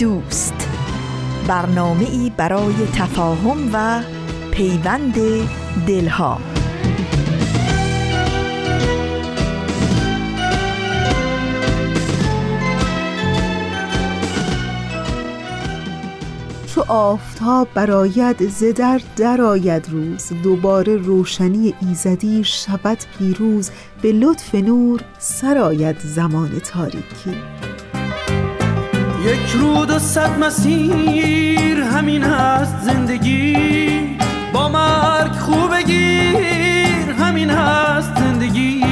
دوست. برنامه ای برای تفاهم و پیوند دلها. چو آفتاب براید ز در درآید روز. دوباره روشنی ایزدی شود پیروز. به لطف نور سرآید زمان تاریکی. یک رود و صد مسیر همین هست زندگی. با مرگ خوب بگیر همین هست زندگی.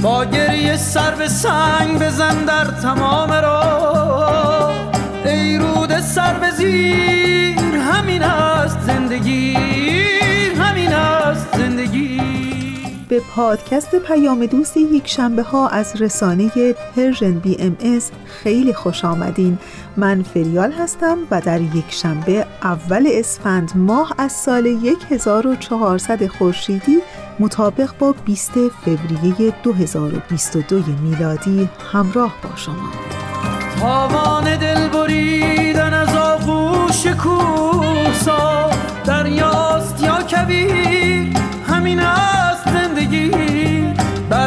با گریه سر به سنگ بزن در تمام را ای رود سر به زیر همین هست زندگی. به پادکست پیام دوست یک شنبه ها از رسانه Persian BMS خیلی خوش آمدین. من فریال هستم و در یک شنبه اول اسفند ماه از سال 1400 خورشیدی مطابق با 20 فوریه 2022 میلادی همراه با شما. تاوان دل بریدن از آغوش کوسا دریاست یا کبیر همین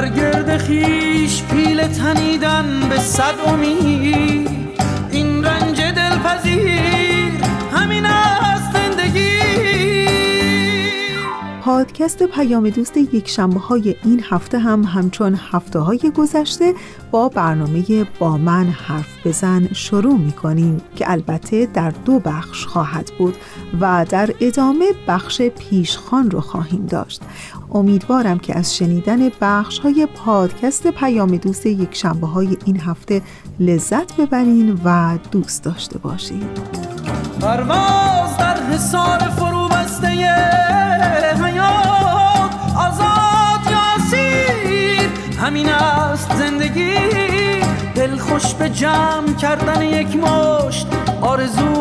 بر گرد خیش پیل تنیدن به صد امید. این رنج دلپذیر همین است زندگی. پادکست پیام دوست یک شنبه های این هفته هم همچون هفته های گذشته با برنامه با من حرف بزن شروع می کنیم که البته در دو بخش خواهد بود و در ادامه بخش پیشخان رو خواهیم داشت. امیدوارم که از شنیدن بخش های پادکست پیام دوست یک شنبه های این هفته لذت ببرین و دوست داشته باشید پرواز در حصار فرو بسته حیات آزاد یا همین است زندگی. دل خوش به جمع کردن یک مشت آرزو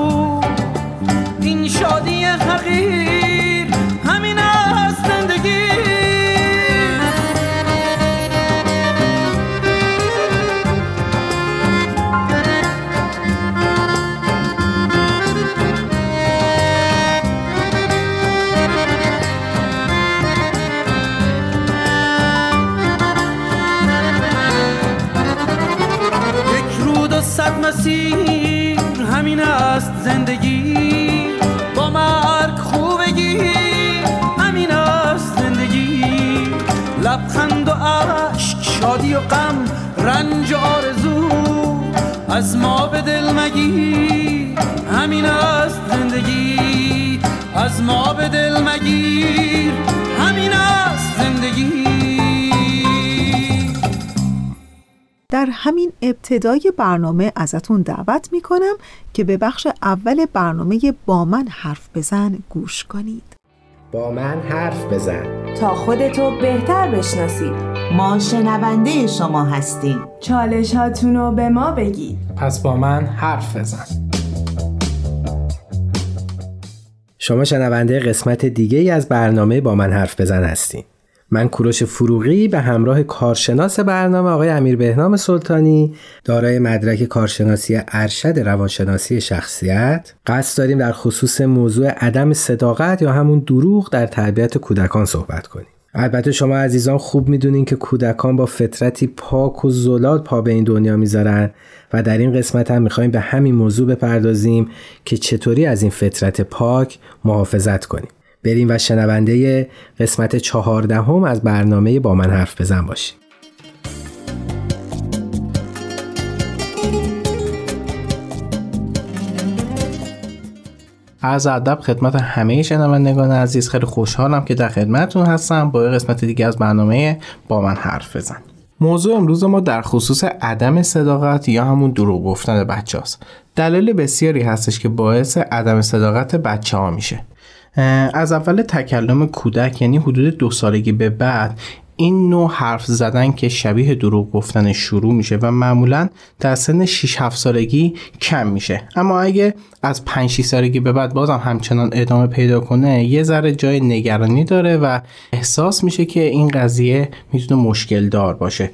مگی همین است زندگی. از ما به دل مگیر همین است زندگی. در همین ابتدای برنامه ازتون دعوت می‌کنم که به بخش اول برنامه با من حرف بزن گوش کنید. با من حرف بزن. تا خودتو بهتر بشناسید ما شنونده شما هستیم. چالش رو به ما بگید. پس با من حرف بزن. شما شنونده قسمت دیگه ای از برنامه با من حرف بزن هستیم من کوروش فروغی به همراه کارشناس برنامه آقای امیر بهنام سلطانی دارای مدرک کارشناسی ارشد روانشناسی شخصیت قصد داریم در خصوص موضوع عدم صداقت یا همون دروغ در تربیت کودکان صحبت کنیم. البته شما عزیزان خوب می‌دونین که کودکان با فطرتی پاک و زلال پا به این دنیا می‌ذارن و در این قسمت هم می‌خوایم به همین موضوع بپردازیم که چطوری از این فطرت پاک محافظت کنیم. بریم و شنونده قسمت چهاردهم از برنامه با من حرف بزن باشیم. از ادب خدمت همه شنوندگان عزیز. خیلی خوشحالم که در خدمتتون هستم. با قسمت دیگه از برنامه با من حرف بزن. موضوع امروز ما در خصوص عدم صداقت یا همون دروغ گفتن بچه هست. دلیل بسیاری هستش که باعث عدم صداقت بچه ها میشه. از اول تکلم کودک یعنی حدود دو سالگی به بعد این نوع حرف زدن که شبیه دروغ گفتن شروع میشه و معمولا در سن 6 7 سالگی کم میشه. اما اگه از 5 6 سالگی به بعد بازم همچنان ادامه پیدا کنه یه ذره جای نگرانی داره و احساس میشه که این قضیه می‌تونه مشکل دار باشه.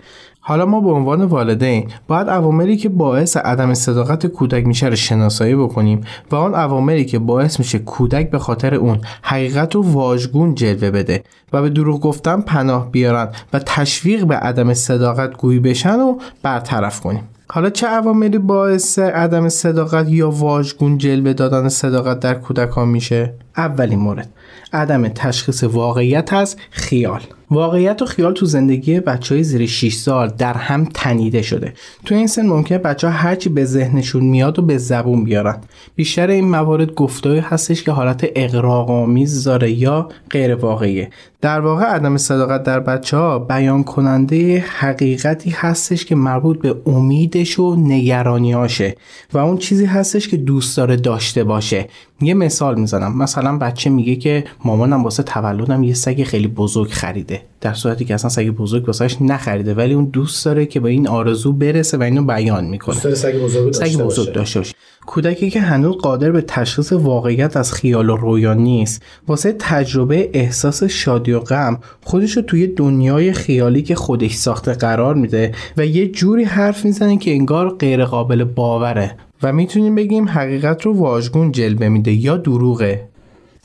حالا ما به عنوان والدین باید عواملی که باعث عدم صداقت کودک میشه رو شناسایی بکنیم و آن عواملی که باعث میشه کودک به خاطر اون حقیقت رو واژگون جلوه بده و به دروغ گفتن پناه بیارن و تشویق به عدم صداقت گویی بشن و برطرف کنیم. حالا چه عواملی باعث عدم صداقت یا واژگون جلوه دادن صداقت در کودکان میشه؟ اولین مورد عدم تشخیص واقعیت از خیال. واقعیت و خیال تو زندگی بچه های زیر 6 سال در هم تنیده شده. تو این سن ممکنه بچه ها هرچی به ذهنشون میاد و به زبون بیارن. بیشتر این موارد گفتایی هستش که حالت اقراق آمیز داره یا غیر واقعیه در واقع عدم صداقت در بچه ها بیان کننده حقیقتی هستش که مربوط به امیدش و نگرانیاشه و اون چیزی هستش که دوست داره داشته باشه. یه مثال می‌زنم. مثلا بچه میگه که مامانم واسه تولدم یه سگ خیلی بزرگ خریده. در صورتی که اصلا سگ بزرگ واسهش نخریده ولی اون دوست داره که با این آرزو برسه و اینو بیان می‌کنه. دوست داره سگ بزرگ داشته سگ بزرگ داشته باشه. کودکی که هنوز قادر به تشخیص واقعیت از خیال و رویا نیست واسه تجربه احساس شادی و غم خودش رو توی دنیای خیالی که خودش ساخته قرار میده و یه جوری حرف می‌زنه که انگار غیر قابل باوره. و می‌تونیم بگیم حقیقت رو واژگون جلوه میده یا دروغه.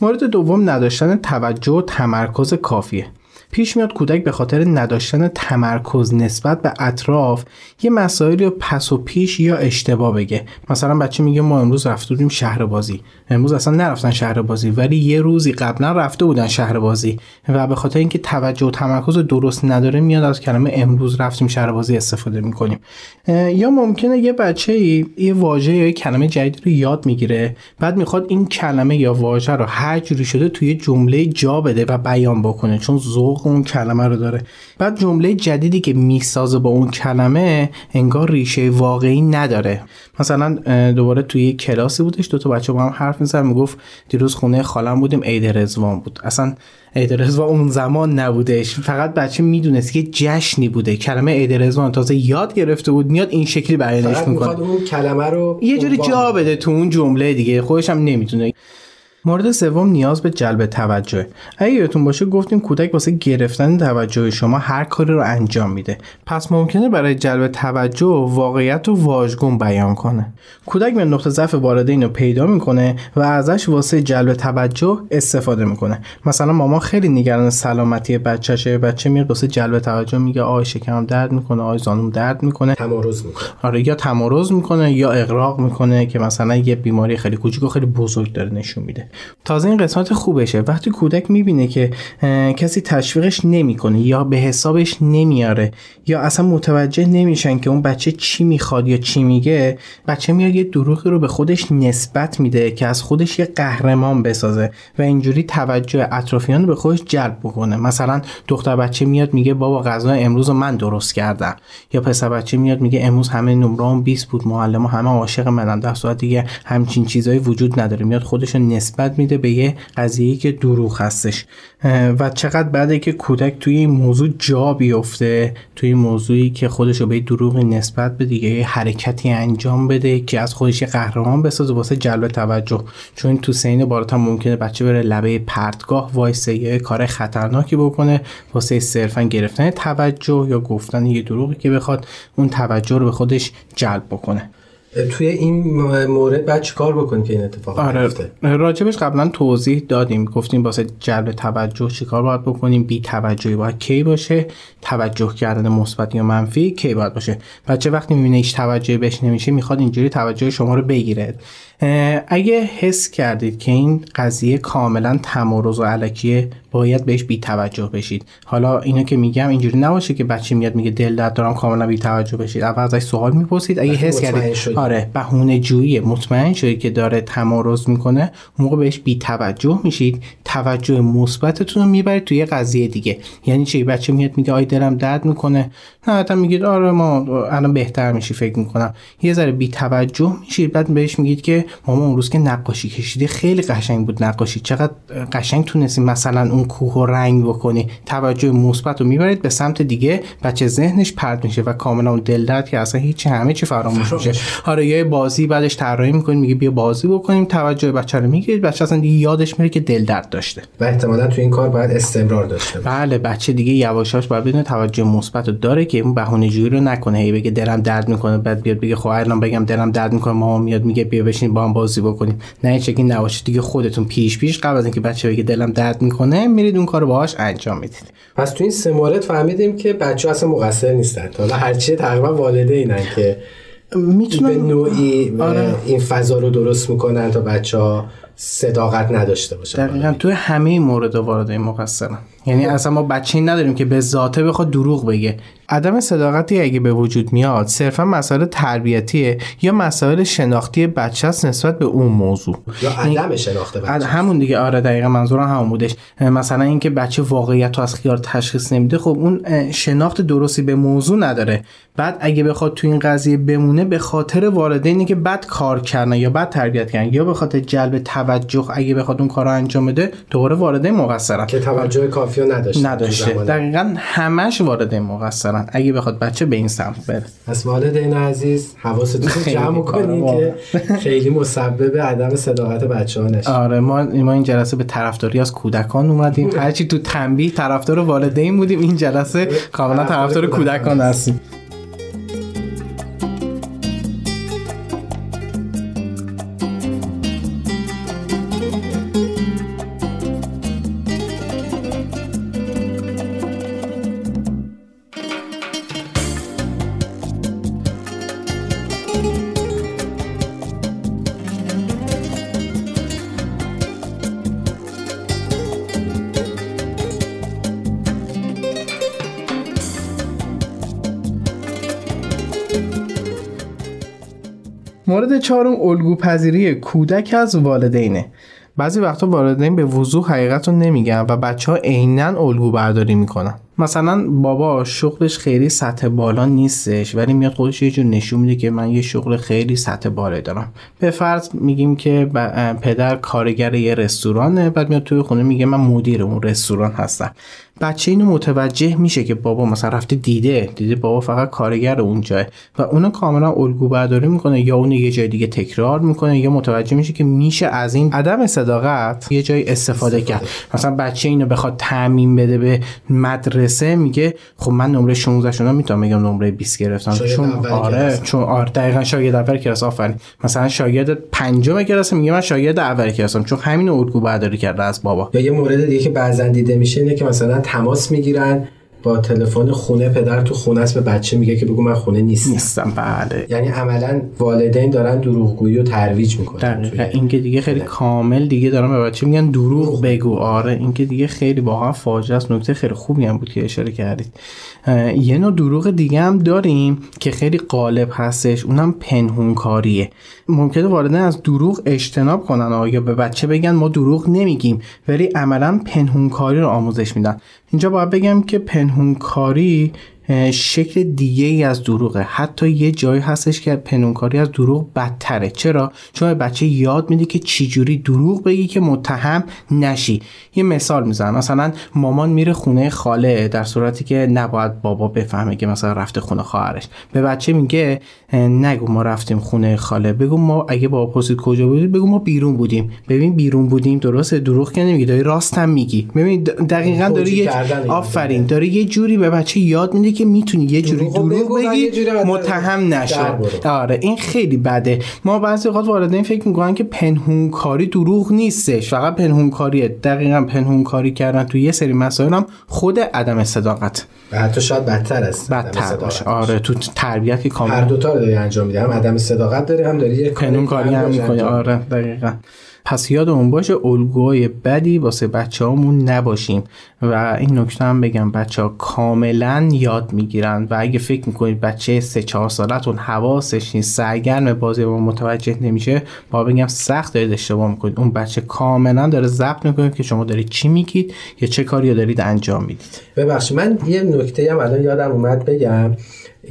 مورد دوم نداشتن توجه و تمرکز کافیه. پیش میاد کودک به خاطر نداشتن تمرکز نسبت به اطراف یه مسائلی رو پس و پیش یا اشتباه بگه. مثلا بچه میگه ما امروز رفته بودیم شهر بازی. امروز اصلا نرفتن شهر بازی ولی یه روزی قبلا رفته بودن شهر بازی و به خاطر اینکه توجه و تمرکز درست نداره میاد از کلمه امروز رفتیم شهر بازی استفاده می‌کنیم. یا ممکنه یه بچه یه واژه یا کلمه جدید رو یاد می‌گیره بعد می‌خواد این کلمه یا واژه رو هر جوری شده توی جمله جا بده و بیان بکنه چون ذوق اون کلمه رو داره. بعد جمله جدیدی که می‌سازه با اون کلمه انگار ریشه واقعی نداره. مثلا دوباره توی کلاسی بودش دو تا بچه با هم حرف می‌زد می‌گفت دیروز خونه خالم بودیم عید رزوان بود. اصلا عید رزوان اون زمان نبودش. فقط بچه می‌دونست که جشنی بوده. کلمه عید رزوان تازه یاد گرفته بود میاد این شکلی بیانش می‌کنه. اون کلمه رو یه جوری جا بده تو اون جمله دیگه خودش هم نمی‌تونه مورد سوم نیاز به جلب توجه. اگه یادتون باشه گفتیم کودک واسه گرفتن توجه شما هر کاری رو انجام میده. پس ممکنه برای جلب توجه واقعیت رو واژگون بیان کنه. کودک به نقطه ضعف والدین رو پیدا می‌کنه و ازش واسه جلب توجه استفاده می‌کنه. مثلا مامان خیلی نگران سلامتی بچهشه. بچه میاد واسه جلب توجه میگه آی شکمم درد می‌کنه آی زانوم درد می‌کنه. تمارض می‌کنه. آره یا تمارض می‌کنه یا اقراق می‌کنه که مثلا یه بیماری خیلی کوچیک و خیلی بزرگ داره نشون میده. تازه این قسمت خوبشه. وقتی کودک می‌بینه که کسی تشویقش نمی‌کنه یا به حسابش نمیاره یا اصلا متوجه نمیشن که اون بچه چی می‌خواد یا چی میگه بچه میاد یه دروغی رو به خودش نسبت میده که از خودش یه قهرمان بسازه و اینجوری توجه اطرافیان رو به خودش جلب بکنه. مثلا دختر بچه میاد میگه بابا غذا امروز رو من درست کردم. یا پسر بچه میاد میگه امروز همه نمرام 20 بود معلم همه عاشق منن در صورت دیگه همچین چیزایی وجود نداره. میاد خودش نسبت میده به یه قضیه که دروغ هستش. و چقدر بعده که کودک توی این موضوع جا بیفته توی این موضوعی که خودش رو به دروغ نسبت به دیگه حرکتی انجام بده که از خودش قهرمان بسازه واسه جلب توجه. چون تو سین بالاتر ممکنه بچه بره لبه پرتگاه وایسه یه کار خطرناکی بکنه واسه صرفا گرفتن توجه یا گفتن یه دروغی که بخواد اون توجه رو به خودش جلب بکنه. توی این مورد بعد چیکار بکنیم که این اتفاق آره. راجبش قبلا توضیح دادیم. گفتیم واسه جلب توجه چیکار باید بکنیم؟ بی توجهی باید کی باشه؟ توجه کردن مثبت یا منفی کی باید باشه؟ بچه وقتی می‌بینه هیچ توجهی بهش نمیشه می‌خواد اینجوری توجه شما رو بگیره. اگه حس کردید که این قضیه کاملا تمارز و علکیه باید بهش بی توجه بشید. حالا اینا که میگم اینجوری نباشه که بچه میاد میگه دل درد دارم کاملا بی توجه بشید. اول ازش سوال می‌پرسید. اگه حس کردید آره بهونه جویی مطمئن شدید که داره تمارض می‌کنه موقع بهش بی توجه میشید توجه مثبتتون رو می‌برید توی قضیه دیگه. یعنی چی؟ بچه میاد میگه آی دلم درد می‌کنه. نه میگید آره ما الان بهتر میشی فکر می‌کنم. یه ذره بی توجه میشید بعد بهش میگید که ماما اون روز که نقاشی کشیدی خیلی قشنگ بود نقاشی. چقدر قشنگ تونستی مثلا اون کوه و رنگ بکنی توجه مثبت رو می‌برید به سمت دیگه بچه ذهنش پرد میشه و کاملا اون دل درد که اصلا هیچ همه چی فراموش میشه. آره یه بازی بعدش طراحی می‌کنید میگه بیا بازی بکنیم. توجه بچه رو می‌گیرید. بچه اصلا دیگه یادش میره که دل درد داشته. و احتمالا تو این کار باید استمرار داشته بله بچه دیگه یواشاش باید بدون توجه مثبت رو داره که اون بهونه جویی رو نکنه. هی بگه دلم درد می‌کنه بعد بیاد بگه خب الان بگم دلم درد می‌کنه. ماما میاد میگه بیا بشین با هم بازی بکنیم. نه این شکلی نباشه دیگه خودتون پیش پیش قبل از اینکه بچه بگه دلم درد می‌کنه میرید اون کارو باهاش انجام می‌دید. پس تو این سه مورد فهمیدیم که بچه اصلا مقصر نیستن. حالا هرچی تقریبا والدینن که می‌تونن به نوعی آره. این فضا رو درست می‌کنن تا بچه ها صداقت نداشته باشه دقیقا توی همه مورد وارد مقصرن یعنی اصلا ما بچه نداریم که به ذاته بخواد دروغ بگه. عدم صداقتی اگه به وجود میاد صرفا مسائل تربیتیه یا مسائل شناختی بچه است نسبت به اون موضوع؟ یا عدم شناخت بچه همون دیگه. آره دقیقا منظورم همون بودش. مثلا اینکه بچه واقعیت رو از خیال تشخیص نمیده خب اون شناخت درستی به موضوع نداره. بعد اگه بخواد تو این قضیه بمونه به خاطر والدینی که بد کار کردن یا بد تربیت کردن یا به خاطر جلب توجه اگه بخواد اون کار رو انجام بده دوباره والدین مقصرن. که توجه کافی نداشته. نداشته دقیقا همش والدین مقصرن. اگه بخواد بچه به این سمت بره. پس والدین عزیز حواستون جمع کنید که خیلی مسبب عدم صداقت بچه ها نشه. آره ما ما این جلسه به طرفداری از کودکان اومدیم. هرچی تو تنبیه طرفدار والدین بودیم این جلسه کاملا طرفدار کودکان هستیم. چهارم الگو پذیری کودک از والدینه. بعضی وقتا والدین به وضوح حقیقت رو نمیگن و بچه ها عینا الگو برداری می‌کنن. مثلا بابا شغلش خیلی سطح بالا نیستش ولی میاد خودش یه جور نشون میده که من یه شغل خیلی سطح بالا دارم. به فرض میگیم که پدر کارگر یه رستورانه بعد میاد توی خونه میگه من مدیر اون رستوران هستم. بچه اینو متوجه میشه که بابا مثلا رفته دیده دیده بابا فقط کارگر اونجاه و اونو کاملا الگو برداری می‌کنه یا اون یه جای دیگه تکرار می‌کنه یا متوجه میشه که میشه از این عدم صداقت یه جای استفاده, کرد. مثلا بچه اینو بخواد تعمین بده به مدرسه میگه خب من نمره 16 شدم می‌تونم بگم نمره 20 گرفتم. چون آره چون آره دقیقاً شاگرد اول کلاس آفرین. مثلا شاگرد پنجم کلاس میگه من شاگرد اول کلاسم. چون همین الگو برداری کرده از بابا. یا یه مورد دیگه که بعضا دیده میشه اینه که مثلا تماس می‌گیرن. با تلفن خونه پدر تو خونه است به بچه میگه که بگو من خونه نیستم. نیستم بله. یعنی عملا والدین دارن دروغگویی و ترویج می‌کنن این که دیگه خیلی کامل دیگه دارن به بچه میگن دروغ بگو. آره این که دیگه خیلی واقعا فاجعه است. نکته خیلی خوبی هم بود که اشاره کردید. یه نوع دروغ دیگه هم داریم که خیلی غالب هستش. اونم پنهونکاریه. ممکنه والدین از دروغ اجتناب کنن. یا به بچه بگن ما دروغ نمیگیم ولی عملا پنهونکاری رو آموزش میدن. اینجا باید بگم که پنهونکاری شکل دیگه ای از دروغه. حتی یه جایی هستش که پنونکاری از دروغ بدتره. چرا؟ چون بچه یاد میده که چجوری دروغ بگی که متهم نشی. یه مثال می‌زنم. مثلا مامان میره خونه خاله در صورتی که نباید بابا بفهمه که مثلا رفته خونه خواهرش. به بچه میگه نگو ما رفتیم خونه خاله. بگو ما اگه بابا پرسید کجا بودیم بگو ما بیرون بودیم. ببین بیرون بودیم درسته؟ دروغ که نمیگی. داری راستم میگی. ببین دقیقا داری یه آفرین. داری یه جوری به بچه یاد میده که می‌تونی یه جوری دروغ بگی متهم نشو. آره این خیلی بده. ما بعضی اوقات والدین فکر می‌کنن که پنهونکاری دروغ نیستش. فقط پنهونکاریه. دقیقا پنهونکاری کردن تو یه سری مسائل هم خود عدم صداقت. حتی شاید بدتر است بدتر باشه. آره تو تربیت که کامل هر دو تا رو داری انجام میدی. هم عدم صداقت داری هم داری یه پنهونکاری هم می‌کنی. آره دقیقا. پس یادمون باشه الگوهای بدی واسه بچه هامون نباشیم. و این نکته هم بگم بچه ها کاملا یاد می‌گیرن و اگه فکر می‌کنید بچه سه چهار سالتون حواسش نیست سرگرم بازی و متوجه نمیشه با بگم سخت دارید اشتباه می‌کنید. اون بچه کاملا داره ضبط می‌کنید که شما دارید چی میگید یا چه کاری دارید انجام می‌دید. ببخشید من یه نکته هم الان یادم اومد بگم.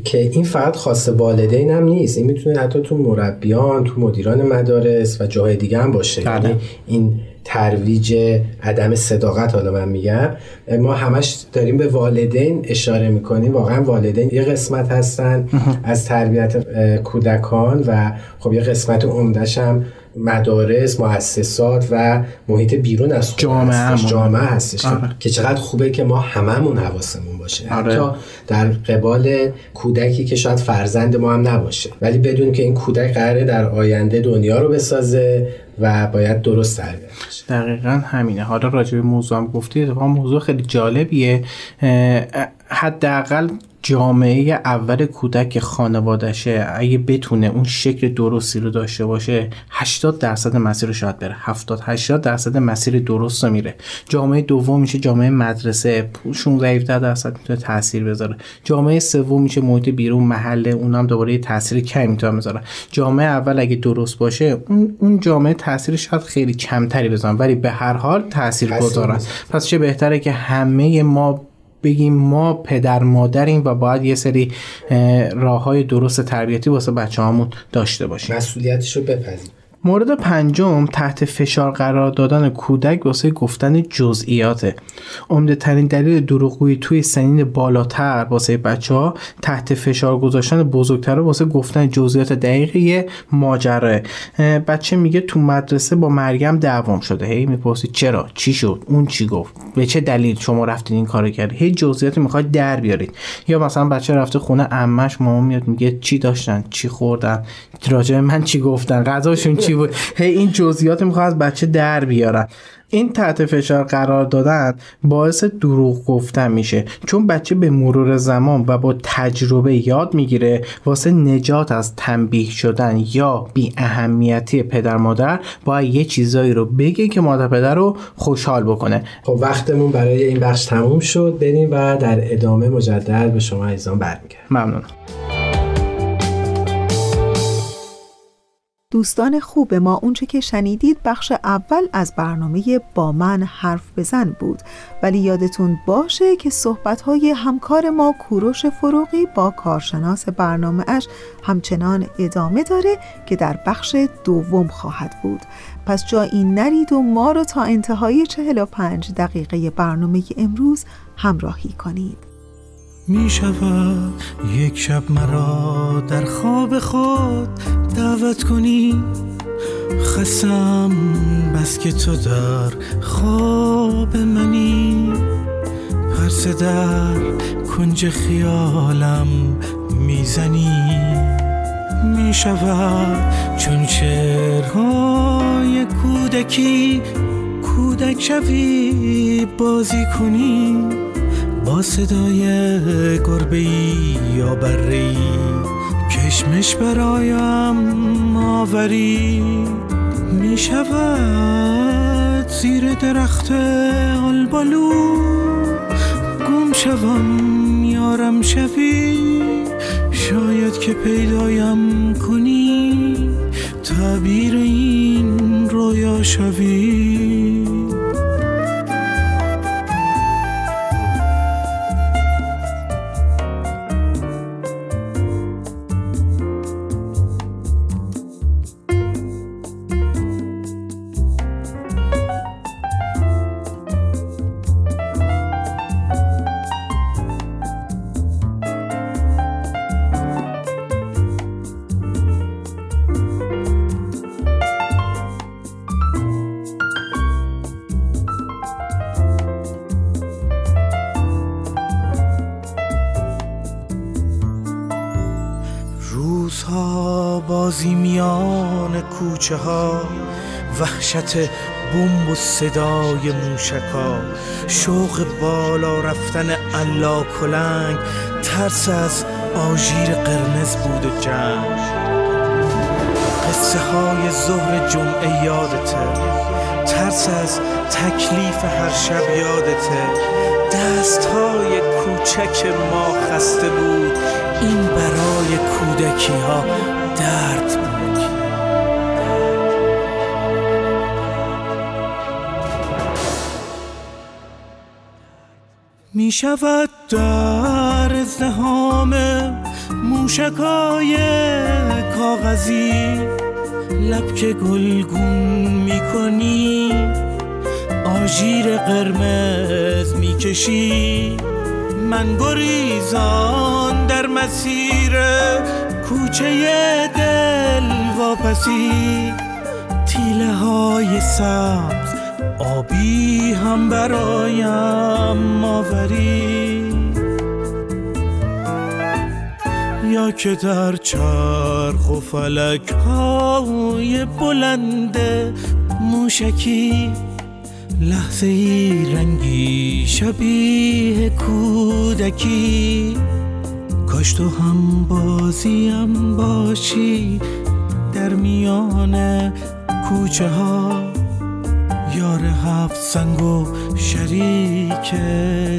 که این فقط خاص والدین هم نیست. این می‌تونه حتی تو مربیان تو مدیران مدارس و جاهای دیگه هم باشه. بله. یعنی این ترویج عدم صداقت حالا من میگم ما همش داریم به والدین اشاره می‌کنیم. واقعا والدین یه قسمت هستن از تربیت کودکان و خب یه قسمت عمدش هم مدارس مؤسسات و محیط بیرون از جامعه هستش. جامعه هستش آره. که چقدر خوبه که ما هممون حواسمون باشه آره. حتی در قبال کودکی که شاید فرزند ما هم نباشه ولی بدون که این کودک قراره در آینده دنیا رو بسازه و باید درست تربیت بشه دقیقا همینه حالا راجع به موضوع هم گفتی اتفاقا موضوع خیلی جالبیه حداقل جامعه اول کودک خانوادشه اگه بتونه اون شکل درستی رو داشته باشه 80 درصد مسیر رو شاید بره. 70 80 درصد مسیر درست رو میره. جامعه دوم میشه جامعه مدرسه. 16 17 درصد می‌تونه تاثیر بذاره. جامعه سوم میشه محیط بیرون محله. اونم دوباره تاثیر کمی می‌تونه بذاره. جامعه اول اگه درست باشه اون اون جامعه تاثیر شاید خیلی کمتری بزنه ولی به هر حال تاثیر گذاره تاثیر پس چه بهتره که همه ما بگیم ما پدر مادریم و باید یه سری راه های درست تربیتی واسه بچه داشته باشیم. مسئولیتش رو بپذیر مورد پنجم تحت فشار قرار دادن کودک واسه گفتن جزئیاته. عمده ترین دلیل دروغگویی توی سنین بالاتر واسه بچه ها تحت فشار گذاشتن بزرگتر واسه گفتن جزئیات دقیق یه ماجراه بچه میگه تو مدرسه با مریم دعوام شده. هی می‌پرسی چرا؟ چی شد؟ اون چی گفت؟ به چه دلیل شما رفتین این کارو کردی هی جزئیات می‌خواد در بیارید. یا مثلا بچه رفته خونه عمش مامان میاد میگه چی داشتن؟ چی خوردن؟ راجع من چی گفتن؟ غذاشون چی بود؟ هی این جزئیات می‌خواد از بچه در بیارن. این تحت فشار قرار دادن باعث دروغ گفتن میشه. چون بچه به مرور زمان و با تجربه یاد می‌گیره واسه نجات از تنبیه شدن یا بی اهمیتی پدر مادر باید یه چیزایی رو بگه که مادر پدر رو خوشحال بکنه. خب وقتمون برای این بخش تموم شد. بریم و در ادامه مجدد به شما عزیزان برمیگردم ممنونم. دوستان خوب ما اونچه که شنیدید بخش اول از برنامه با من حرف بزن بود. ولی یادتون باشه که صحبتهای همکار ما کوروش فروغی با کارشناس برنامه اش همچنان ادامه داره که در بخش دوم خواهد بود. پس جایی نرید و ما رو تا انتهای 45 دقیقه برنامه امروز همراهی کنید. می شود یک شب مرا در خواب خود دعوت کنی. خسم بس که تو در خواب منی. پرس در کنج خیالم می‌زنی. می شود چون شعرهای کودکی. کودک شوی بازی کنی. با صدای گربه یا بره کشمش برایم آوری. می شود زیر درخت آلبالو. گم شوم یارم شوی. شاید که پیدایم کنی. تعبیر این رویا شوی. وحشت بمب و صدای موشکا شوق بالا رفتن علا کلنگ ترس از آژیر قرمز بود و جنگ. قصه های ظهر جمعه یادته ترس از تکلیف هر شب یادته دست های کوچک ما خسته بود این برای کودکی ها درد بود. می شود در ازدهام موشکای کاغذی. لب که گلگون می‌کنی آژیر قرمز می‌کشی. من گریزان در مسیر کوچه دل واپسی. تیله های سبز آبی هم برایم آوری. یا که در چرخ و فلک های بلند موشکی لحظه ای رنگی شبیه کودکی. کاش تو هم بازیم باشی در میان کوچه ها یار هفت سنگ و شریک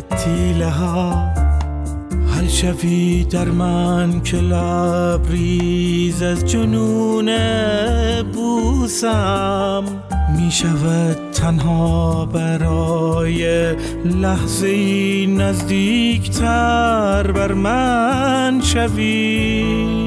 تیله ها. حل شوی در من که لبریز از جنون بوسم. می شود تنها برای لحظه نزدیکتر بر من شوی.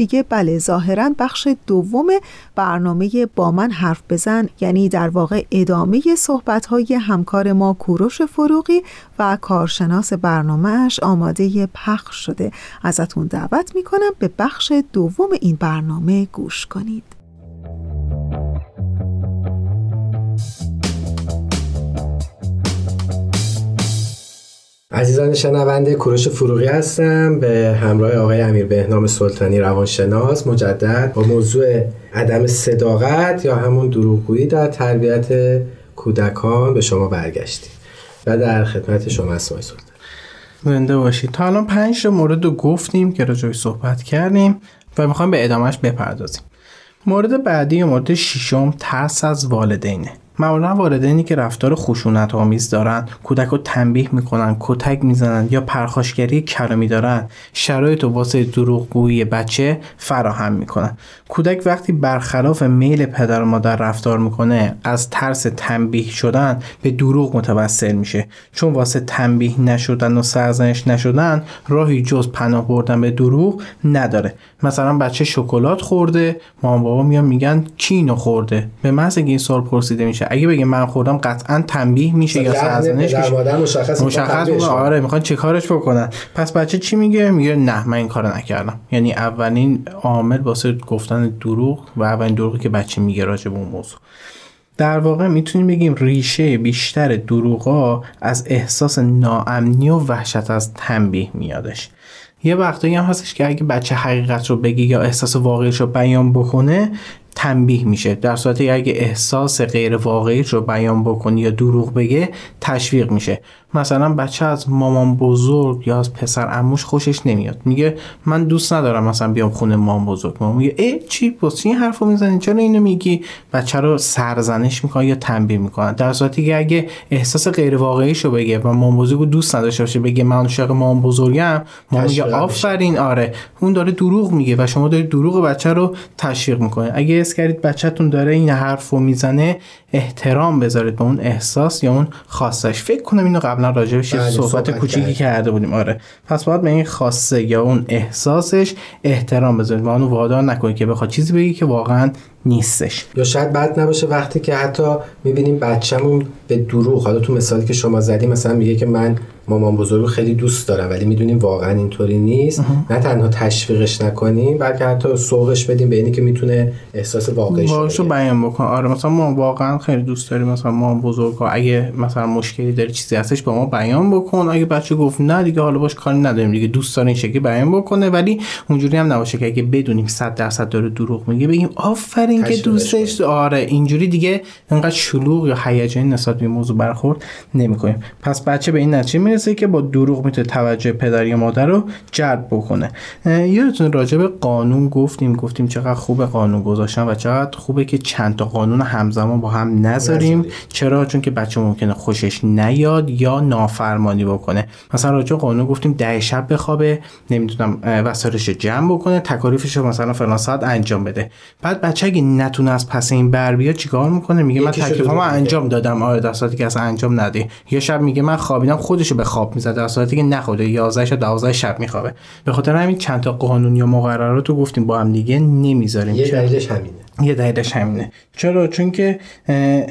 دیگه بله ظاهرا بخش دوم برنامه با من حرف بزن. یعنی در واقع ادامه صحبت های همکار ما کوروش فروغی و کارشناس برنامهش آماده پخش شده. ازتون دعوت می‌کنم به بخش دوم این برنامه گوش کنید. عزیزان شنونده کوروش فروغی هستم. به همراه آقای امیر بهنام سلطانی روانشناس مجدد با موضوع عدم صداقت یا همون دروغگویی در تربیت کودکان به شما برگشتیم. و در خدمت شما هستم سلطان. زنده باشید. تا الان پنج مورد رو گفتیم که راجعش صحبت کردیم و می‌خوایم به ادامهش بپردازیم. مورد بعدی مورد ششم ترس از والدینه. معمولا والدینی که رفتار خشونت آمیز دارن کودک رو تنبیه می‌کنن کتک می‌زنن یا پرخاشگری کلامی دارن. شرایط و واسه دروغگویی بچه فراهم می‌کنن. کودک وقتی برخلاف میل پدر و مادر رفتار می‌کنه از ترس تنبیه شدن به دروغ متوسل میشه. چون واسه تنبیه نشدن و سرزنش نشدن راهی جز پناه بردن به دروغ نداره. مثلا بچه شکلات خورده مامان بابا میان میگن کی اینو خورده؟ به محض این سوال پرسیده میشه اگه بگه من خوردم قطعا تنبیه میشه یا سرزنش میشه. مشخص مشخص آره می‌خوان چه کارش بکنن. پس بچه چی میگه؟ میگه نه من این کارو نکردم. یعنی اولین عامل واسه گفتن دروغ و اولین دروغی که بچه میگه راجع به اون موضوع. در واقع می‌تونیم بگیم ریشه بیشتر دروغا از احساس ناامنی و وحشت از تنبیه میادش. یه وقتایی هم هستش که اگه بچه حقیقت رو بگه یا احساس واقعیش رو بیان بکنه تنبیه میشه. در صورتی اگه احساس غیر واقعی رو بیان بکنی یا دروغ بگه تشویق میشه. مثلا بچه از مامان بزرگ یا از پسر اموش خوشش نمیاد. میگه من دوست ندارم مثلا بیام خونه مامان بزرگ. مامان میگه ای چی؟ پس این حرفو می‌زنی؟ چرا اینو میگی؟ بچه رو سرزنش می‌کنه یا تنبیه می‌کنه در صورتی که اگه احساس غیر واقعی شو بگه و مامان بزرگ دوست نداشته باشه بگه من عاشق مامان بزرگم مامان میگه آفرین آره. اون داره دروغ میگه و شما دارید دروغ بچه رو تشویق می‌کنه اگه اس کردید بچهتون داره این حرفو می‌زنه احترام بذارید به اون احساس یا اون خواستش. فکر کنم اینو قبلا راجعش بله، صحبت صحبت کوچیکی. کرده بودیم آره پس باید به این خواسته یا اون احساسش احترام بذارید و اونو وادار نکنید که بخواد چیزی بگی که واقعا نیستش. یا شاید بد نباشه وقتی که حتی می‌بینیم بچه‌مون به دروغ حالا تو مثالی که شما زدی مثلا میگه که من مامان بزرگ رو خیلی دوست دارم ولی می‌دونیم واقعا اینطوری نیست. نه تنها تشویقش نکنیم بلکه حتی سوقش بدیم به اینی که می‌تونه احساس واقعیش رو. بیان بکن. آره مثلا ما واقعا خیلی دوست داریم مثلا ما بزرگ ها اگه مثلا مشکلی داره چیزی هستش با ما بیان بکن. اگه بچه گفت نه دیگه حالا باش کاری نداریم دیگه دوست داره این شکلی بیان بکنه. ولی اونجوری هم نباشه که اگه بدونیم 100 درصد داره دروغ میگه بگیم آفرین اینکه دوستش آره اینجوری دیگه انقدر شلوغ یا هیجانی نسبت به موضوع برخورد نمی‌کنیم. پس بچه به این نتیجه می‌رسه که با دروغ می‌تونه توجه پدر یا مادر رو جلب بکنه. یادتون راجع به قانون گفتیم گفتیم چقدر خوب قانون گذاشتن و چقدر خوبه که چند تا قانون همزمان با هم نذاریم. چرا؟ چون که بچه ممکنه خوشش نیاد یا نافرمانی بکنه. مثلا راجع قانون گفتیم ده شب بخوابه نمی‌دونم وسایلش جمع بکنه تکالیفش رو مثلا فلان ساعت انجام بده. بعد بچه اگه نتونه از پس این بر بیاد چیکار می‌کنه؟ میگه من میگه. انجام دادم. آره در صورتی که اصلا انجام نده یه شب میگه من خوابیدم خودشو به خواب می‌زد. در صورتی که نخوابیده 11 شب 12 شب میخوابه. به خاطر همین چند تا قانون یا مقررات رو گفتیم با هم دیگه نمی‌ذاریم. یه؟ دلیلش همینه. یه دلیلش همینه. چرا؟ چون که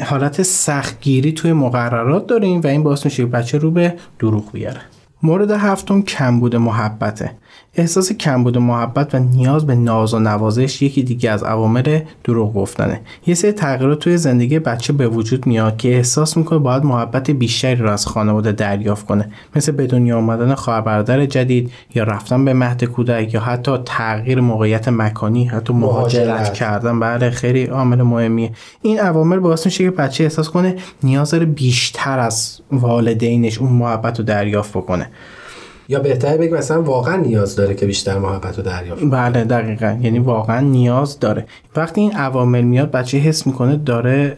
حالت سختگیری توی مقررات داریم و این باعث میشه بچه رو به دروغ بیاره. مورد هفتم کمبود محبته. احساس کمبود محبت و نیاز به ناز و نوازش یکی دیگه از عوامل دروغ گفتنه. یه سری تغییرات توی زندگی بچه به وجود میاد که احساس می‌کنه باید محبت بیشتری رو از خانواده دریافت کنه. مثل به دنیا آمدن خواهر برادر جدید یا رفتن به مهد کودک یا حتی تغییر موقعیت مکانی حتی مهاجرت مهاجرت. کردن. بله خیلی عامل مهمیه. این عوامل باعث میشه که بچه احساس کنه نیاز داره بیشتر از والدینش اون محبت رو دریافت بکنه. یا بهتر بگیم مثلا واقعا نیاز داره که بیشتر محبت رو دریافت. بله دقیقا. یعنی واقعا نیاز داره. وقتی این عوامل میاد بچه حس می‌کنه داره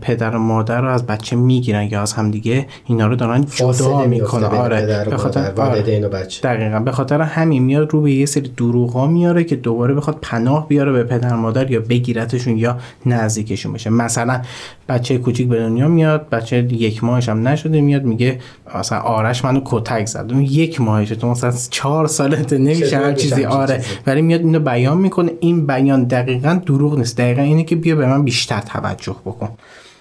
پدر و مادر رو از بچه می‌گیرن یا از همدیگه اینا رو دارن جدا می‌کنه آره. به خاطر آره. والدین و بچه. دقیقا. به خاطر همین میاد رو به یه سری دروغا میاره که دوباره بخواد پناه بیاره به پدر مادر یا بگیرتشون یا نزدیکشون بشه. مثلا بچه کوچیک به دنیا میاد بچه یک ماهش هم نشده میاد میگه مثلا آرش منو کتک زد. اون یک ماهشه تو مثلا چهار سالته نمیشه هر چیزی آره؟ ولی میاد اینو بیان می‌کنه. این بیان دقیقا دروغ نیست. دقیقا اینه که بیا به من بیشتر توجه بکن.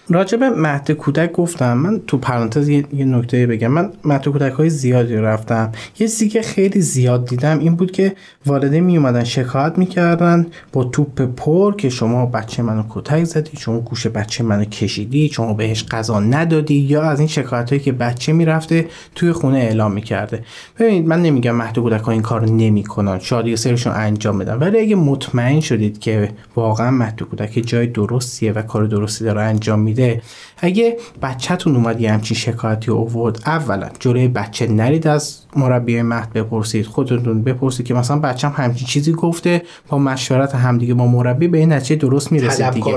راجع به مهد کودک گفتم. من تو پرانتز یه, نکته بگم. من مهد کودک های زیادی رفتم. یه چیزی که خیلی زیاد دیدم این بود که والدین می اومدن شکایت می‌کردن با توپ پر که شما بچه منو کتک زدی شما گوش بچه منو کشیدی شما بهش غذا ندادی یا از این شکایت هایی که بچه می‌رفته توی خونه اعلام می‌کرده. ببینید من نمیگم مهد کودک ها این کار نمی‌کنن. شاید یه سریشون انجام بدن ولی اگه مطمئن شدید که واقعا مهد کودک جای درستیه و کار درستی داره انجام میده で、اگه بچهتون اومد یه همچین شکایتی اوورد اولا جلوی بچه نرید از مربی مهد بپرسید خودتون بپرسید که مثلا بچم همچین چیزی گفته با مشورت همدیگه با مربی به این نتیجه درست می‌رسید دیگه.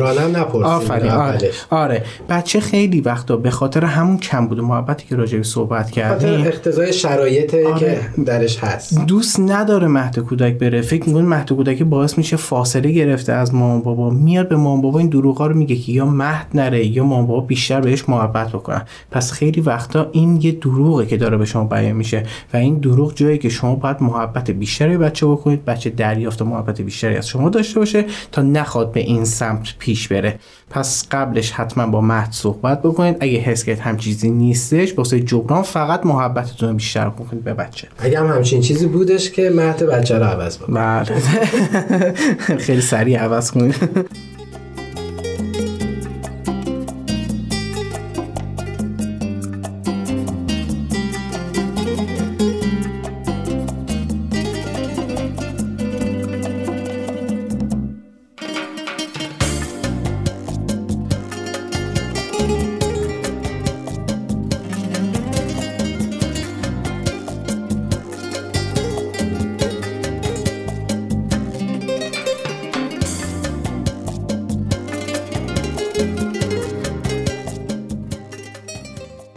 آفرین آره. اولش. آره. بچه خیلی وقتا به خاطر همون کم بود محبتی که راجع به صحبت خاطر کردیم. اقتضای شرایطی آره. که درش هست. دوست نداره مهد کودک بره. فکر می‌کنه مهد کودک باعث میشه فاصله گرفته از مامان بابا؟ میاد به مامان بابا این دروغا رو میگه که یا مهد نره یا مامان بابا بیشتر بهش محبت بکنن. پس خیلی وقتا این یه دروغه که داره به شما بیان میشه و این دروغ جایی که شما باید محبت بیشتری به بچه بکنید بچه دریافت محبت بیشتری از شما داشته باشه تا نخواد به این سمت پیش بره. پس قبلش حتما با مهد صحبت بکنید. اگه حس کرد هم چیزی نیستش واسه جبران فقط محبتتون بیشتر بکنید به بچه. اگه هم همچین چیزی بودش که مهد بچه رو عوض بکن بله. خیلی سریع عوض کنید.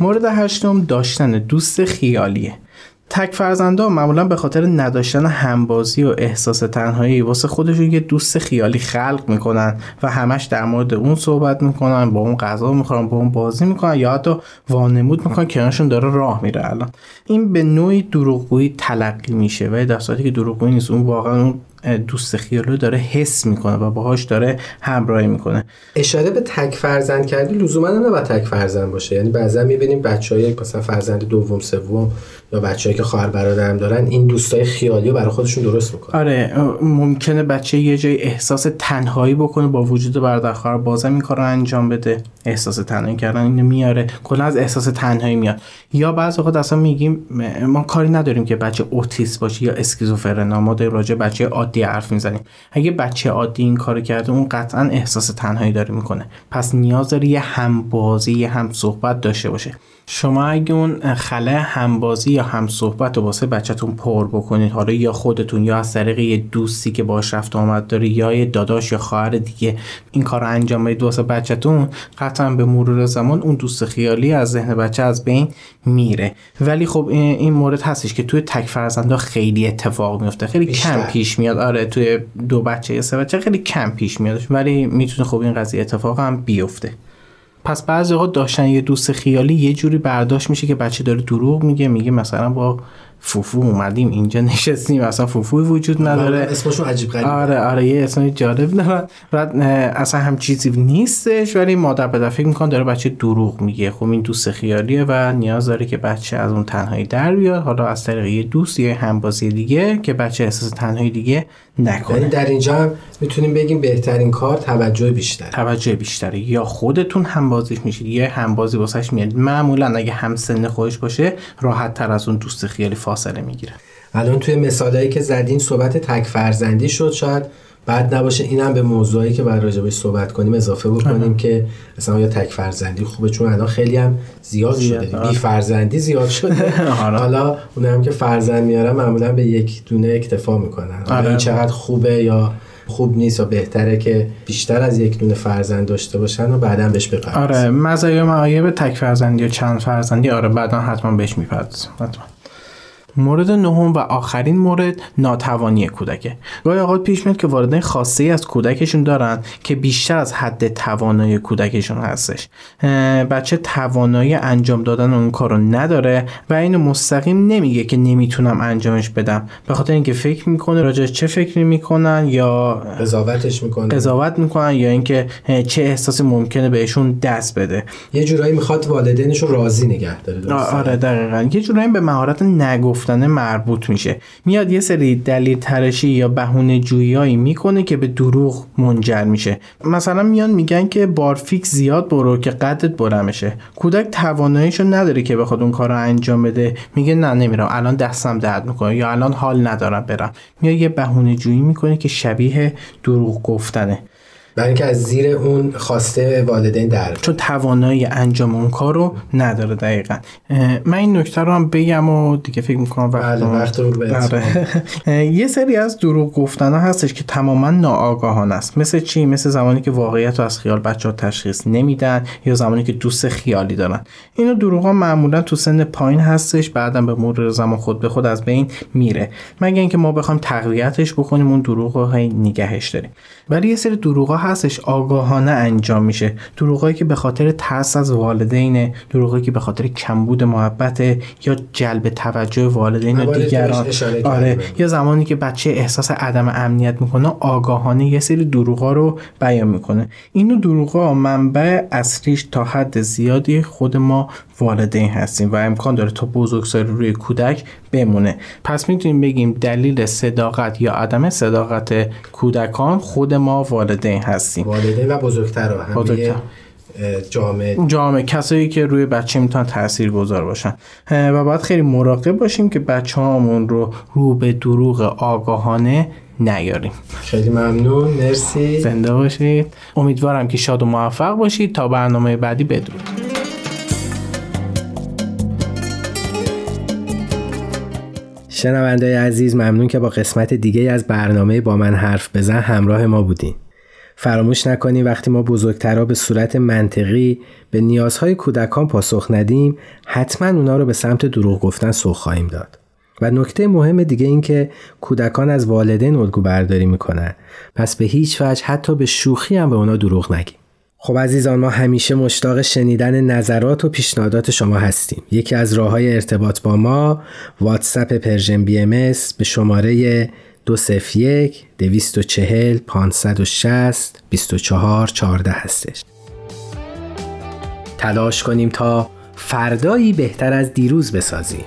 مورد هشتم داشتن دوست خیالیه. تک فرزنده معمولا به خاطر نداشتن همبازی و احساس تنهایی واسه خودشون یه دوست خیالی خلق می‌کنن و همش در مورد اون صحبت می‌کنن با اون غذا می‌خورن با اون بازی می‌کنن یا حتی وانمود می‌کنن کنارشون داره راه میره الان. این به نوعی دروغگویی تلقی میشه و در که دروغگویی نیست اون واقعا اون دوست خیالی رو داره حس می‌کنه و باهاش داره همراهی می‌کنه. اشاره به تک فرزند کردی لزوما هم نباید تک فرزند باشه. یعنی بعضا می‌بینیم بچهای مثلا فرزند دوم سوم یا بچه‌ای که خواهر برادرم دارن این دوستای خیالی رو برای خودشون درست می‌کنن. آره ممکنه بچه یه جای احساس تنهایی بکنه با وجود برادر خواهر بازم این کار رو انجام بده. احساس تنهایی کردن اینو میاره. کلا از احساس تنهایی میاد. یا بعض اوقات اصلا میگیم ما کاری نداریم که بچه اوتیست باشه یا اسکیزوفرنا. ما در راجع بچه عادی حرف می‌زنیم اگه بچه عادی این کارو کرده اون قطعا احساس تنهایی داره می‌کنه. پس نیاز داره یه همبازی یه هم صحبت داشته باشه. شما اگه اون خله همبازی یا هم صحبت رو واسه بچهتون پر بکنید حالا یا خودتون یا از طریق یه دوستی که باش رفت آمد داره یا یه داداش یا خواهر دیگه این کار رو انجام بدید واسه بچهتون قطعا به مرور زمان اون دوست خیالی از ذهن بچه از بین میره. ولی خب این مورد هستش که توی تک فرزندا خیلی اتفاق میفته خیلی کم پیش میاد. آره توی دو بچه یا سه بچه خیلی کم پیش میاد ولی می‌تونه خب این قضیه اتفاق هم بیفته. پس بعضی اوقات داشتن یه دوست خیالی یه جوری برداشت میشه که بچه داره دروغ میگه میگه مثلا با فوفو اومدیم اینجا نشستیم اصلا فوفوی وجود نداره. اسمشون عجیب غریبه آره آره یه اسم جالب دارن بعد اصلا هم چیزی نیستش ولی مادر پدر فکر می‌کنه داره بچه دروغ میگه. خب این دوست خیالیه و نیاز داره که بچه از اون تنهایی در بیاد. حالا از طریق یه دوست یا همبازی دیگه که بچه احساس تنهایی دیگه نکنه. یعنی در اینجا هم می‌تونیم بگیم بهترین کار توجه بیشتر توجه بیشتری یا خودتون هم بازیش میشید یا هم بازی واسش میاد معمولا اگه هم سن خودش باشه راحت تر از اون دوست خیالی فاصله می‌گیره. الان توی مثالایی که زدین صحبت تک فرزندی شد شاید بعد نباشه اینم به موضوعی که بعد راجبش صحبت کنیم اضافه بکنیم که مثلا یا تک فرزندی خوبه؟ چون الان خیلی هم زیاد, زیاد شده. بی فرزندی زیاد شده. حالا اون هم که فرزند میارن معمولا به یک دونه اکتفا می‌کنن. آره. این چقدر خوبه یا خوب نیست و بهتره که بیشتر از یک دونه فرزند داشته باشن و بعدا بهش بپردازن. آره. مزایا معایب تک فرزندی و چند فرزندی؟ آره بعدا حتما بهش می‌پردازم حتما. مورد نهم و آخرین مورد ناتوانی کودکه. گاهی اوقات پیش میاد که والدین خاصه از کودکشون دارن که بیشتر از حد توانایی کودکشون هستش. بچه توانایی انجام دادن اون کارو نداره و اینو مستقیم نمیگه که نمی‌تونم انجامش بدم. به خاطر اینکه فکر می‌کنه راجع چه فکری می‌کنن یا قضاوتش می‌کنن قضاوت می‌کنن یا اینکه چه احساسی ممکنه بهشون دست بده. یه جورایی می‌خواد والدینش راضی نگه داره آره دقیقاً. یه جورایی به مهارت نگفت گفتن مربوط میشه. میاد یه سری دلیل ترشی یا بهونه جویایی می‌کنه که به دروغ منجر میشه. مثلا میان میگن که بارفیک زیاد برو که قدت بلند میشه کودک تواناییشو نداره که بخواد اون کار رو انجام بده. میگه نه نمیرم. الان دستم درد می‌کنه یا الان حال ندارم برم. میاد یه بهونه جویی می‌کنه که شبیه دروغ گفتنه. برای اینکه از زیر اون خواسته والدین در چون توانایی انجام اون کار رو نداره دقیقا. من این نکته رو هم بگم و دیگه فکر می‌کنم وقت, بله وقت رو بله. یه سری از دروغ گفتن هستش که تماما ناآگاهانه است. مثل چی؟ مثل زمانی که واقعیت رو از خیال بچه ها تشخیص نمیدن یا زمانی که دوست خیالی دارن. اینو دروغ ها معمولا تو سن پایین هستش بعدم به مرور زمان خود به خود از بین میره. مگه اینکه ما بخوایم تقویتش بکنیم اون دروغ رو نگهش داریم. ولی یه سری دروغ هستش آگاهانه انجام میشه. دروغایی که به خاطر ترس از والدین دروغایی که به خاطر کمبود محبت یا جلب توجه والدین و دیگران. آره. یا زمانی که بچه احساس عدم امنیت می‌کنه آگاهانه یه سری دروغا رو بیان می‌کنه. اینو دروغا منبع اصلیش تا حد زیادی خود ما والدین هستیم و امکان داره تا بزرگسالی روی کودک بمونه. پس می‌تونیم بگیم دلیل صداقت یا عدم صداقت کودکان خود ما والدین هستیم. والدین و بزرگتر بزرگتر. جامعه جامعه کسایی که روی بچه می‌تونن تاثیر گذار باشن و باید خیلی مراقب باشیم که بچه هامون رو رو به دروغ آگاهانه نیاریم. خیلی ممنون مرسی. زنده باشید. امیدوارم که شاد و موفق باشید. تا برنامه بعدی بدرود. شنونده عزیز ممنون که با قسمت دیگه از برنامه با من حرف بزن همراه ما بودین. فراموش نکنیم وقتی ما بزرگترها به صورت منطقی به نیازهای کودکان پاسخ ندیم حتما اونا رو به سمت دروغ گفتن سوق خواهیم داد. و نکته مهم دیگه این که کودکان از والدین الگو برداری می‌کنن پس به هیچ وجه حتی به شوخی هم به اونا دروغ نگیم. خب عزیزان ما همیشه مشتاق شنیدن نظرات و پیشنهادات شما هستیم. یکی از راه های ارتباط با ما واتساپ Persian BM به شماره 201 240 560 24 14 هستش. تلاش کنیم تا فردایی بهتر از دیروز بسازیم.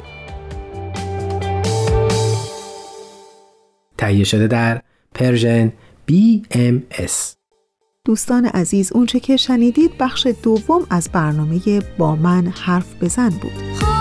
تهیه شده در Persian BMS دوستان عزیز اونچه که شنیدید بخش دوم از برنامه با من حرف بزن بود.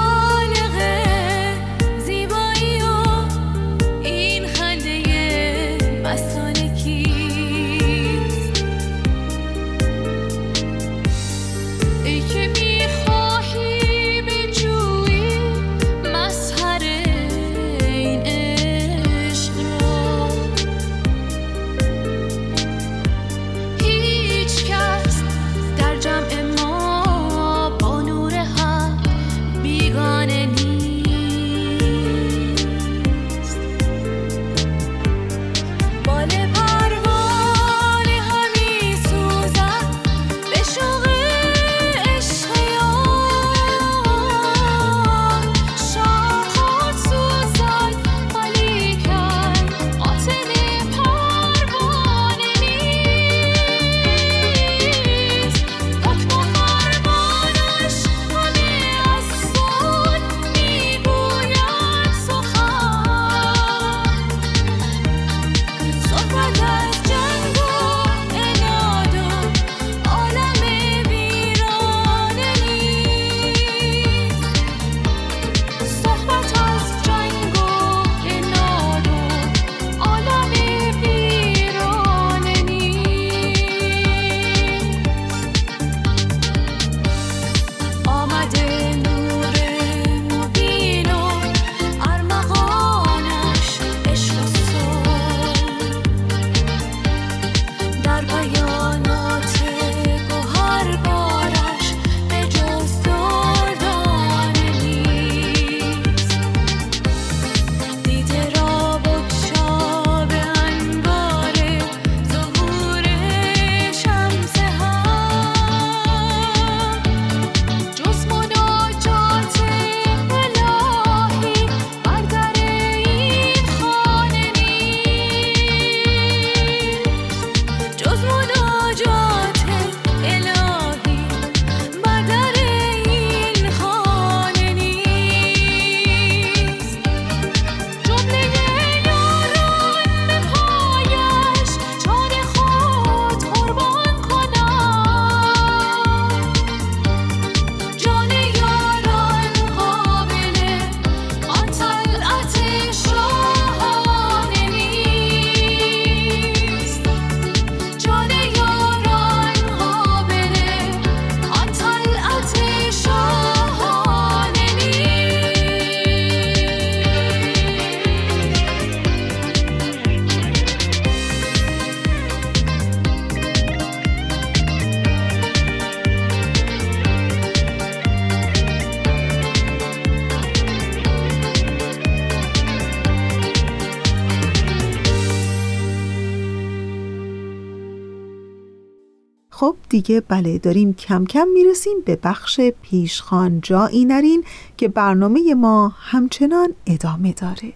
دیگه بله داریم کم کم می‌رسیم به بخش پیشخان. جایی نرین که برنامه ما همچنان ادامه داره.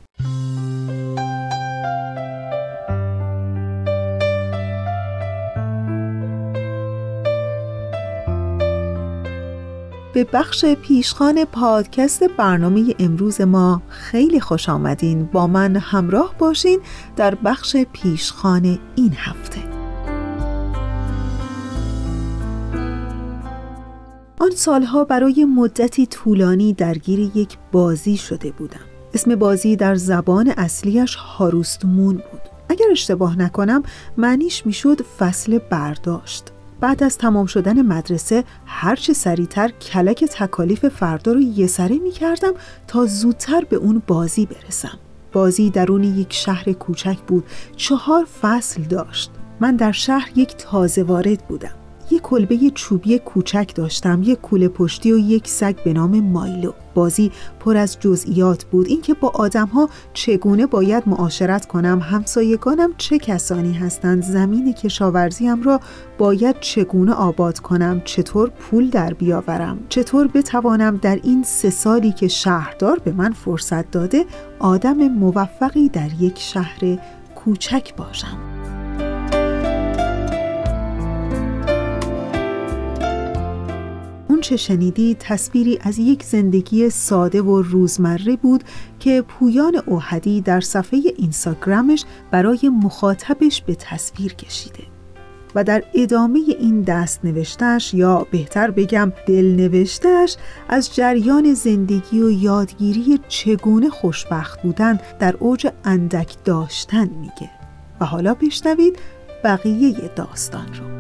به بخش پیشخان پادکست برنامه امروز ما خیلی خوش آمدین. با من همراه باشین در بخش پیشخان این هفته. آن سالها برای مدتی طولانی درگیر یک بازی شده بودم. اسم بازی در زبان اصلیش هاروستمون بود. اگر اشتباه نکنم معنیش می‌شد فصل برداشت. بعد از تمام شدن مدرسه هرچه سریعتر کلک تکالیف فردا رو یه سره می کردم تا زودتر به اون بازی برسم. بازی درون یک شهر کوچک بود. چهار فصل داشت. من در شهر یک تازه وارد بودم. یک کلبه چوبی کوچک داشتم یک کوله پشتی و یک سگ به نام مایلو. بازی پر از جزئیات بود. اینکه با آدمها چگونه باید معاشرت کنم همسایگانم چه کسانی هستند زمین کشاورزیم را باید چگونه آباد کنم چطور پول در بیاورم چطور بتوانم در این سه سالی که شهردار به من فرصت داده آدم موفقی در یک شهر کوچک باشم. چه شنیدی تصویری از یک زندگی ساده و روزمره بود که پویان اوهدی در صفحه اینستاگرامش برای مخاطبش به تصویر کشیده. و در ادامه این دست نوشتش یا بهتر بگم دل نوشتش از جریان زندگی و یادگیری چگونه خوشبخت بودن در اوج اندک داشتن میگه. و حالا بشنوید بقیه داستان رو.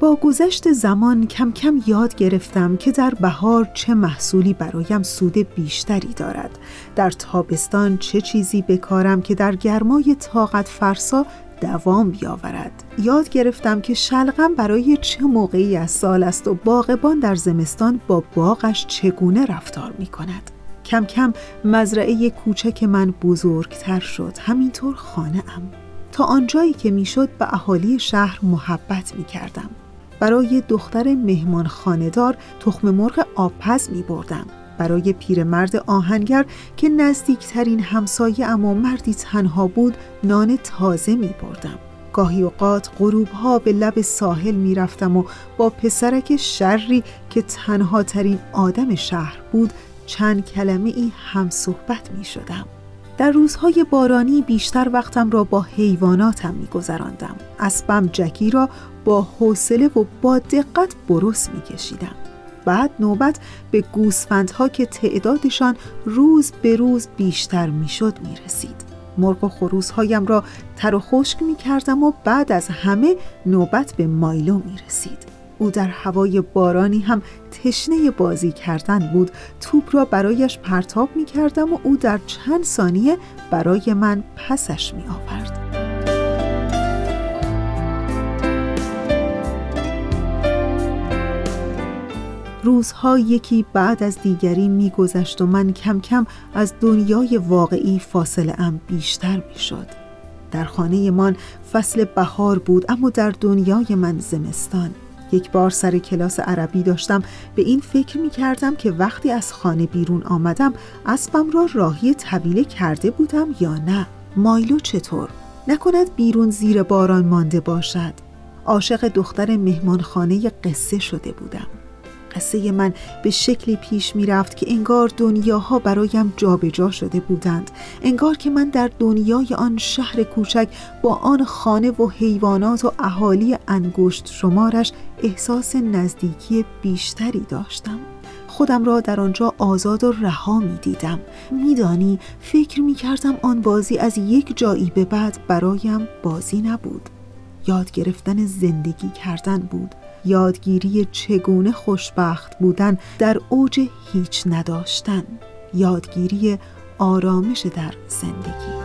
با گذشت زمان کم کم یاد گرفتم که در بهار چه محصولی برایم سود بیشتری دارد. در تابستان چه چیزی بکارم که در گرمای طاقت فرسا دوام بیاورد. یاد گرفتم که شلغم برای چه موقعی از سال است و باغبان در زمستان با باغش چگونه رفتار می کند. کم کم مزرعه کوچک من بزرگتر شد. همینطور خانه ام تا آنجایی که می‌شد به اهالی شهر محبت می کردم برای دختر مهمان خاندار تخم مرغ آبپز می بردم. برای پیرمرد آهنگر که نزدیکترین همسایه اما مردی تنها بود نان تازه می بردم. گاهی اوقات غروب ها به لب ساحل می رفتم و با پسرک شری که تنها ترین آدم شهر بود چند کلمه ای هم صحبت می شدم. در روزهای بارانی بیشتر وقتم را با حیواناتم می گذراندم. اسبم جکی را با حوصله و با دقت برس می کشیدم. بعد نوبت به گوسفندها که تعدادشان روز به روز بیشتر می شد می رسید. مرغ و خروزهایم را تر و خشک می کردم و بعد از همه نوبت به مایلو می رسید. او در هوای بارانی هم تشنه بازی کردن بود توپ را برایش پرتاب می کردم و او در چند ثانیه برای من پسش می آورد. روزها یکی بعد از دیگری میگذشت و من کم کم از دنیای واقعی فاصله ام بیشتر می‌شد. در خانه من فصل بهار بود اما در دنیای من زمستان. یک بار سر کلاس عربی داشتم. به این فکر می کردم که وقتی از خانه بیرون آمدم اسبم را راهی طویله کرده بودم یا نه. مایلو چطور؟ نکند بیرون زیر باران مانده باشد. عاشق دختر مهمانخانه قصه شده بودم. قصه من به شکلی پیش می رفت که انگار دنیاها برایم جابجا شده بودند. انگار که من در دنیای آن شهر کوچک با آن خانه و حیوانات و اهالی انگشت شمارش احساس نزدیکی بیشتری داشتم. خودم را در آنجا آزاد و رها می دیدم میدانی فکر می کردم آن بازی از یک جایی به بعد برایم بازی نبود. یاد گرفتن زندگی کردن بود. یادگیری چگونه خوشبخت بودن در اوج هیچ نداشتن. یادگیری آرامش در زندگی.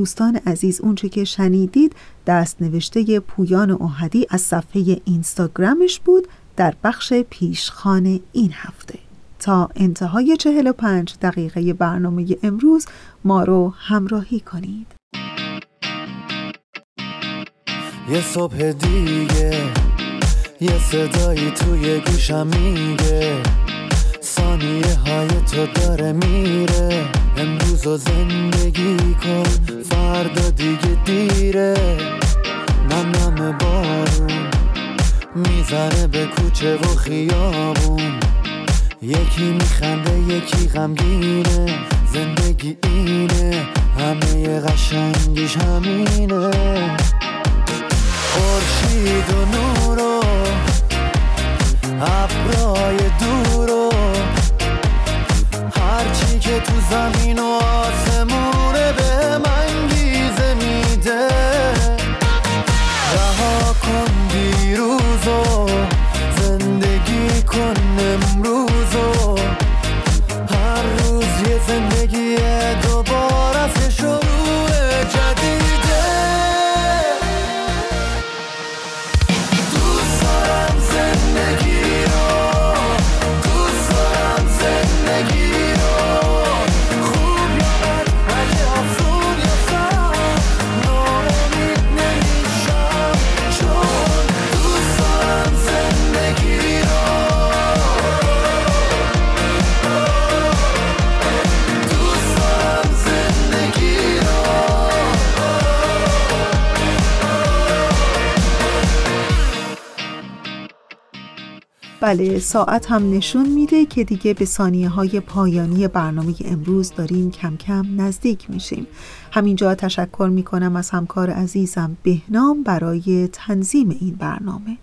دوستان عزیز اونچه که شنیدید دست نوشته پویان اوهدی از صفحه اینستاگرامش بود در بخش پیشخان این هفته. تا انتهای 45 دقیقه برنامه امروز ما رو همراهی کنید. یه صبح دیگه یه صدایی توی گوشم میگه. ثانیه های تو داره میره. امروز و زندگی کن فردا دیگه دیره. نم نم بارون می‌زنه به کوچه و خیابون. یکی میخنده یکی غمگینه. زندگی اینه همه قشنگیش همینه. خورشید و نور ابرای دور و هرچی که تو زمین و آسمونه بله ساعت هم نشون میده که دیگه به ثانیه های پایانی برنامه امروز داریم کم کم نزدیک میشیم. همینجا تشکر می‌کنم از همکار عزیزم بهنام برای تنظیم این برنامه.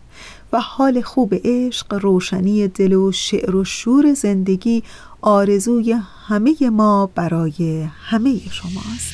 و حال خوب عشق روشنی دل و شعر و شور زندگی آرزوی همه ما برای همه شماست.